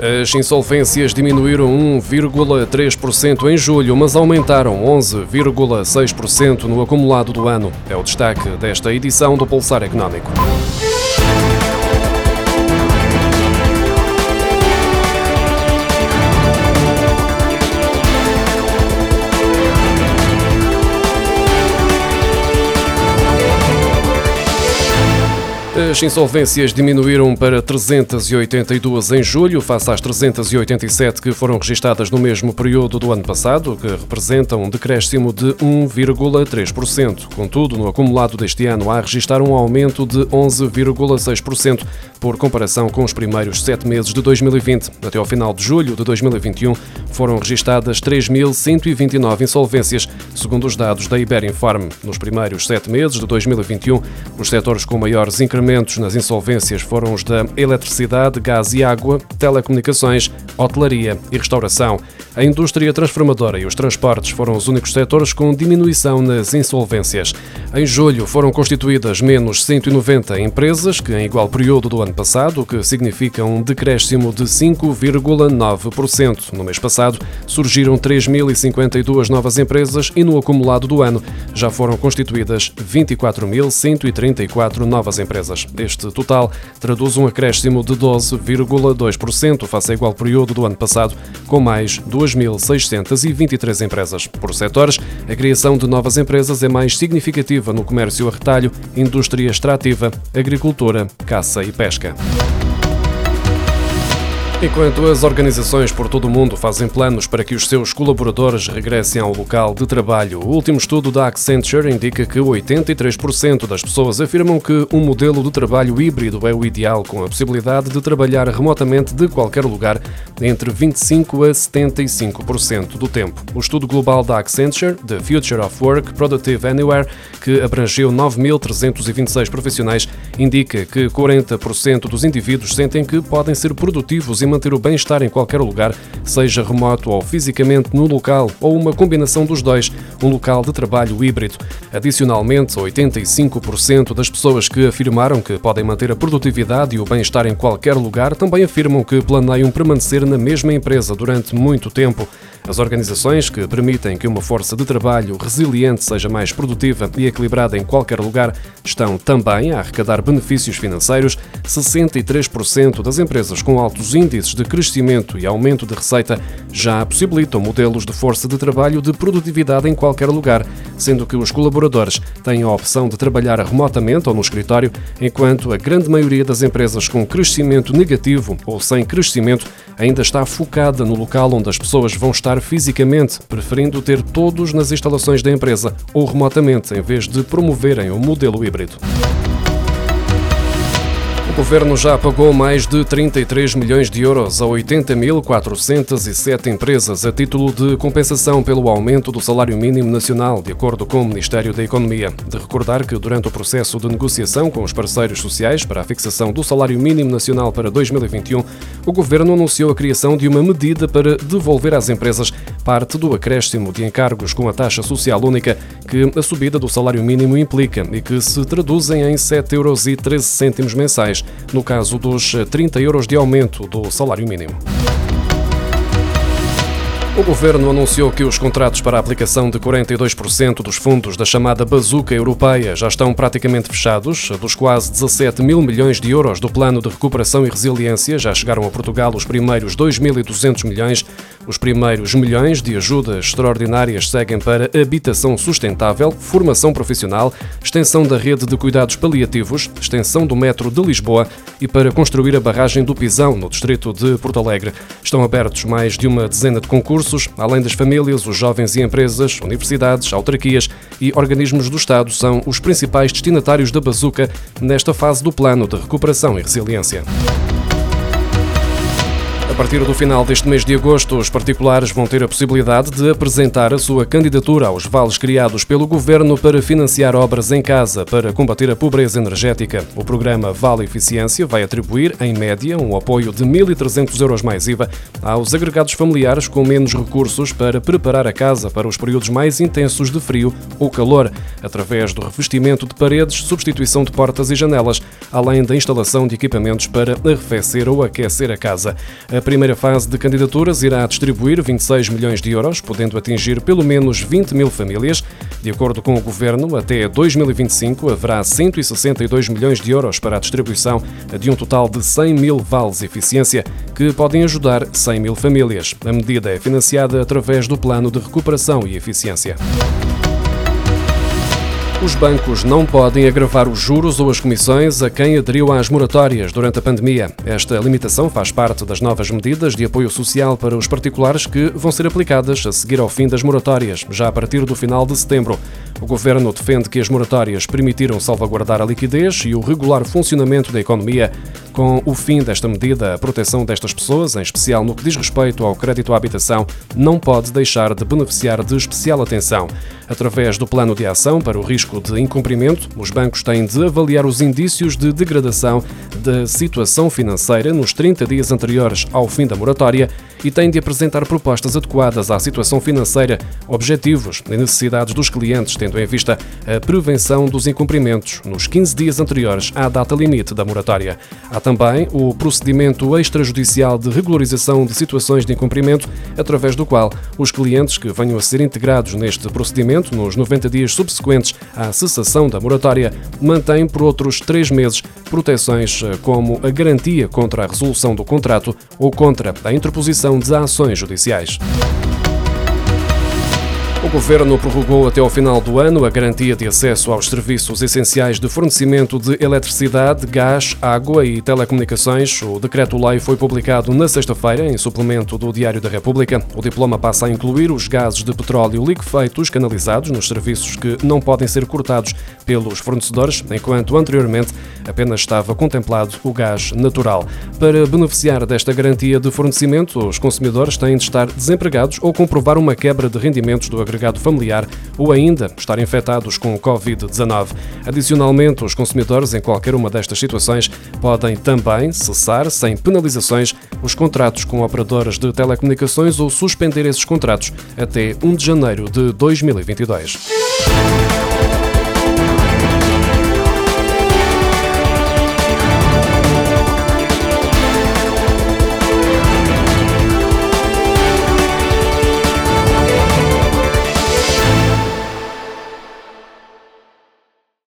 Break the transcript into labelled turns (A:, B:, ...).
A: As insolvências diminuíram 1,3% em julho, mas aumentaram 11,6% no acumulado do ano. É o destaque desta edição do Pulsar Económico. As insolvências diminuíram para 382 em julho, face às 387 que foram registadas no mesmo período do ano passado, que representam um decréscimo de 1,3%. Contudo, no acumulado deste ano, há a registrar um aumento de 11,6%, por comparação com os primeiros sete meses de 2020. Até ao final de julho de 2021, foram registadas 3.129 insolvências, segundo os dados da Iberinform. Nos primeiros sete meses de 2021, os setores com maiores incrementos aumentos nas insolvências foram os da eletricidade, gás e água, telecomunicações, hotelaria e restauração. A indústria transformadora e os transportes foram os únicos setores com diminuição nas insolvências. Em julho foram constituídas menos 190 empresas que em igual período do ano passado, o que significa um decréscimo de 5,9%. No mês passado surgiram 3.052 novas empresas e no acumulado do ano já foram constituídas 24.134 novas empresas. Este total traduz um acréscimo de 12,2% face ao igual período do ano passado, com mais 2.623 empresas. Por setores, a criação de novas empresas é mais significativa no comércio a retalho, indústria extrativa, agricultura, caça e pesca. Enquanto as organizações por todo o mundo fazem planos para que os seus colaboradores regressem ao local de trabalho, o último estudo da Accenture indica que 83% das pessoas afirmam que um modelo de trabalho híbrido é o ideal, com a possibilidade de trabalhar remotamente de qualquer lugar entre 25% a 75% do tempo. O estudo global da Accenture, The Future of Work Productive Anywhere, que abrangeu 9.326 profissionais, indica que 40% dos indivíduos sentem que podem ser produtivos e manter o bem-estar em qualquer lugar, seja remoto ou fisicamente no local, ou uma combinação dos dois, um local de trabalho híbrido. Adicionalmente, 85% das pessoas que afirmaram que podem manter a produtividade e o bem-estar em qualquer lugar também afirmam que planeiam permanecer na mesma empresa durante muito tempo. As organizações que permitem que uma força de trabalho resiliente seja mais produtiva e equilibrada em qualquer lugar estão também a arrecadar benefícios financeiros. 63% das empresas com altos índices de crescimento e aumento de receita já possibilitam modelos de força de trabalho de produtividade em qualquer lugar, sendo que os colaboradores têm a opção de trabalhar remotamente ou no escritório, enquanto a grande maioria das empresas com crescimento negativo ou sem crescimento ainda está focada no local onde as pessoas vão estar fisicamente, preferindo ter todos nas instalações da empresa ou remotamente, em vez de promoverem o modelo híbrido. O governo já pagou mais de 33 milhões de euros a 80.407 empresas a título de compensação pelo aumento do salário mínimo nacional, de acordo com o Ministério da Economia. De recordar que, durante o processo de negociação com os parceiros sociais para a fixação do salário mínimo nacional para 2021, o governo anunciou a criação de uma medida para devolver às empresas parte do acréscimo de encargos com a taxa social única que a subida do salário mínimo implica e que se traduzem em 7,13 euros mensais no caso dos 30 euros de aumento do salário mínimo. O governo anunciou que os contratos para a aplicação de 42% dos fundos da chamada bazuca europeia já estão praticamente fechados. Dos quase 17 mil milhões de euros do Plano de Recuperação e Resiliência, já chegaram a Portugal os primeiros 2.200 milhões. Os primeiros milhões de ajudas extraordinárias seguem para habitação sustentável, formação profissional, extensão da rede de cuidados paliativos, extensão do metro de Lisboa e para construir a barragem do Pisão, no distrito de Porto Alegre. Estão abertos mais de uma dezena de concursos recursos, além das famílias, os jovens e empresas, universidades, autarquias e organismos do Estado são os principais destinatários da bazuca nesta fase do plano de recuperação e resiliência partir do final deste mês de agosto, os particulares vão ter a possibilidade de apresentar a sua candidatura aos vales criados pelo Governo para financiar obras em casa para combater a pobreza energética. O programa Vale Eficiência vai atribuir, em média, um apoio de 1.300 euros mais IVA aos agregados familiares com menos recursos para preparar a casa para os períodos mais intensos de frio ou calor, através do revestimento de paredes, substituição de portas e janelas, além da instalação de equipamentos para arrefecer ou aquecer a casa. A primeira fase de candidaturas irá distribuir 26 milhões de euros, podendo atingir pelo menos 20 mil famílias. De acordo com o Governo, até 2025 haverá 162 milhões de euros para a distribuição de um total de 100 mil vales eficiência, que podem ajudar 100 mil famílias. A medida é financiada através do Plano de Recuperação e Eficiência. Os bancos não podem agravar os juros ou as comissões a quem aderiu às moratórias durante a pandemia. Esta limitação faz parte das novas medidas de apoio social para os particulares que vão ser aplicadas a seguir ao fim das moratórias, já a partir do final de setembro. O governo defende que as moratórias permitiram salvaguardar a liquidez e o regular funcionamento da economia. Com o fim desta medida, a proteção destas pessoas, em especial no que diz respeito ao crédito à habitação, não pode deixar de beneficiar de especial atenção. Através do plano de ação para o risco de incumprimento, os bancos têm de avaliar os indícios de degradação da situação financeira nos 30 dias anteriores ao fim da moratória e têm de apresentar propostas adequadas à situação financeira, objetivos e necessidades dos clientes, tendo em vista a prevenção dos incumprimentos nos 15 dias anteriores à data limite da moratória. Há também o procedimento extrajudicial de regularização de situações de incumprimento, através do qual os clientes que venham a ser integrados neste procedimento nos 90 dias subsequentes à cessação da moratória mantêm por outros três meses proteções eh, como a garantia contra a resolução do contrato ou contra a interposição de ações judiciais. O governo prorrogou até ao final do ano a garantia de acesso aos serviços essenciais de fornecimento de eletricidade, gás, água e telecomunicações. O decreto-lei foi publicado na sexta-feira, em suplemento do Diário da República. O diploma passa a incluir os gases de petróleo liquefeitos canalizados nos serviços que não podem ser cortados pelos fornecedores, enquanto anteriormente apenas estava contemplado o gás natural. Para beneficiar desta garantia de fornecimento, os consumidores têm de estar desempregados ou comprovar uma quebra de rendimentos do agregado familiar ou ainda estar infectados com o Covid-19. Adicionalmente, os consumidores, em qualquer uma destas situações, podem também cessar, sem penalizações, os contratos com operadoras de telecomunicações ou suspender esses contratos até 1 de janeiro de 2022.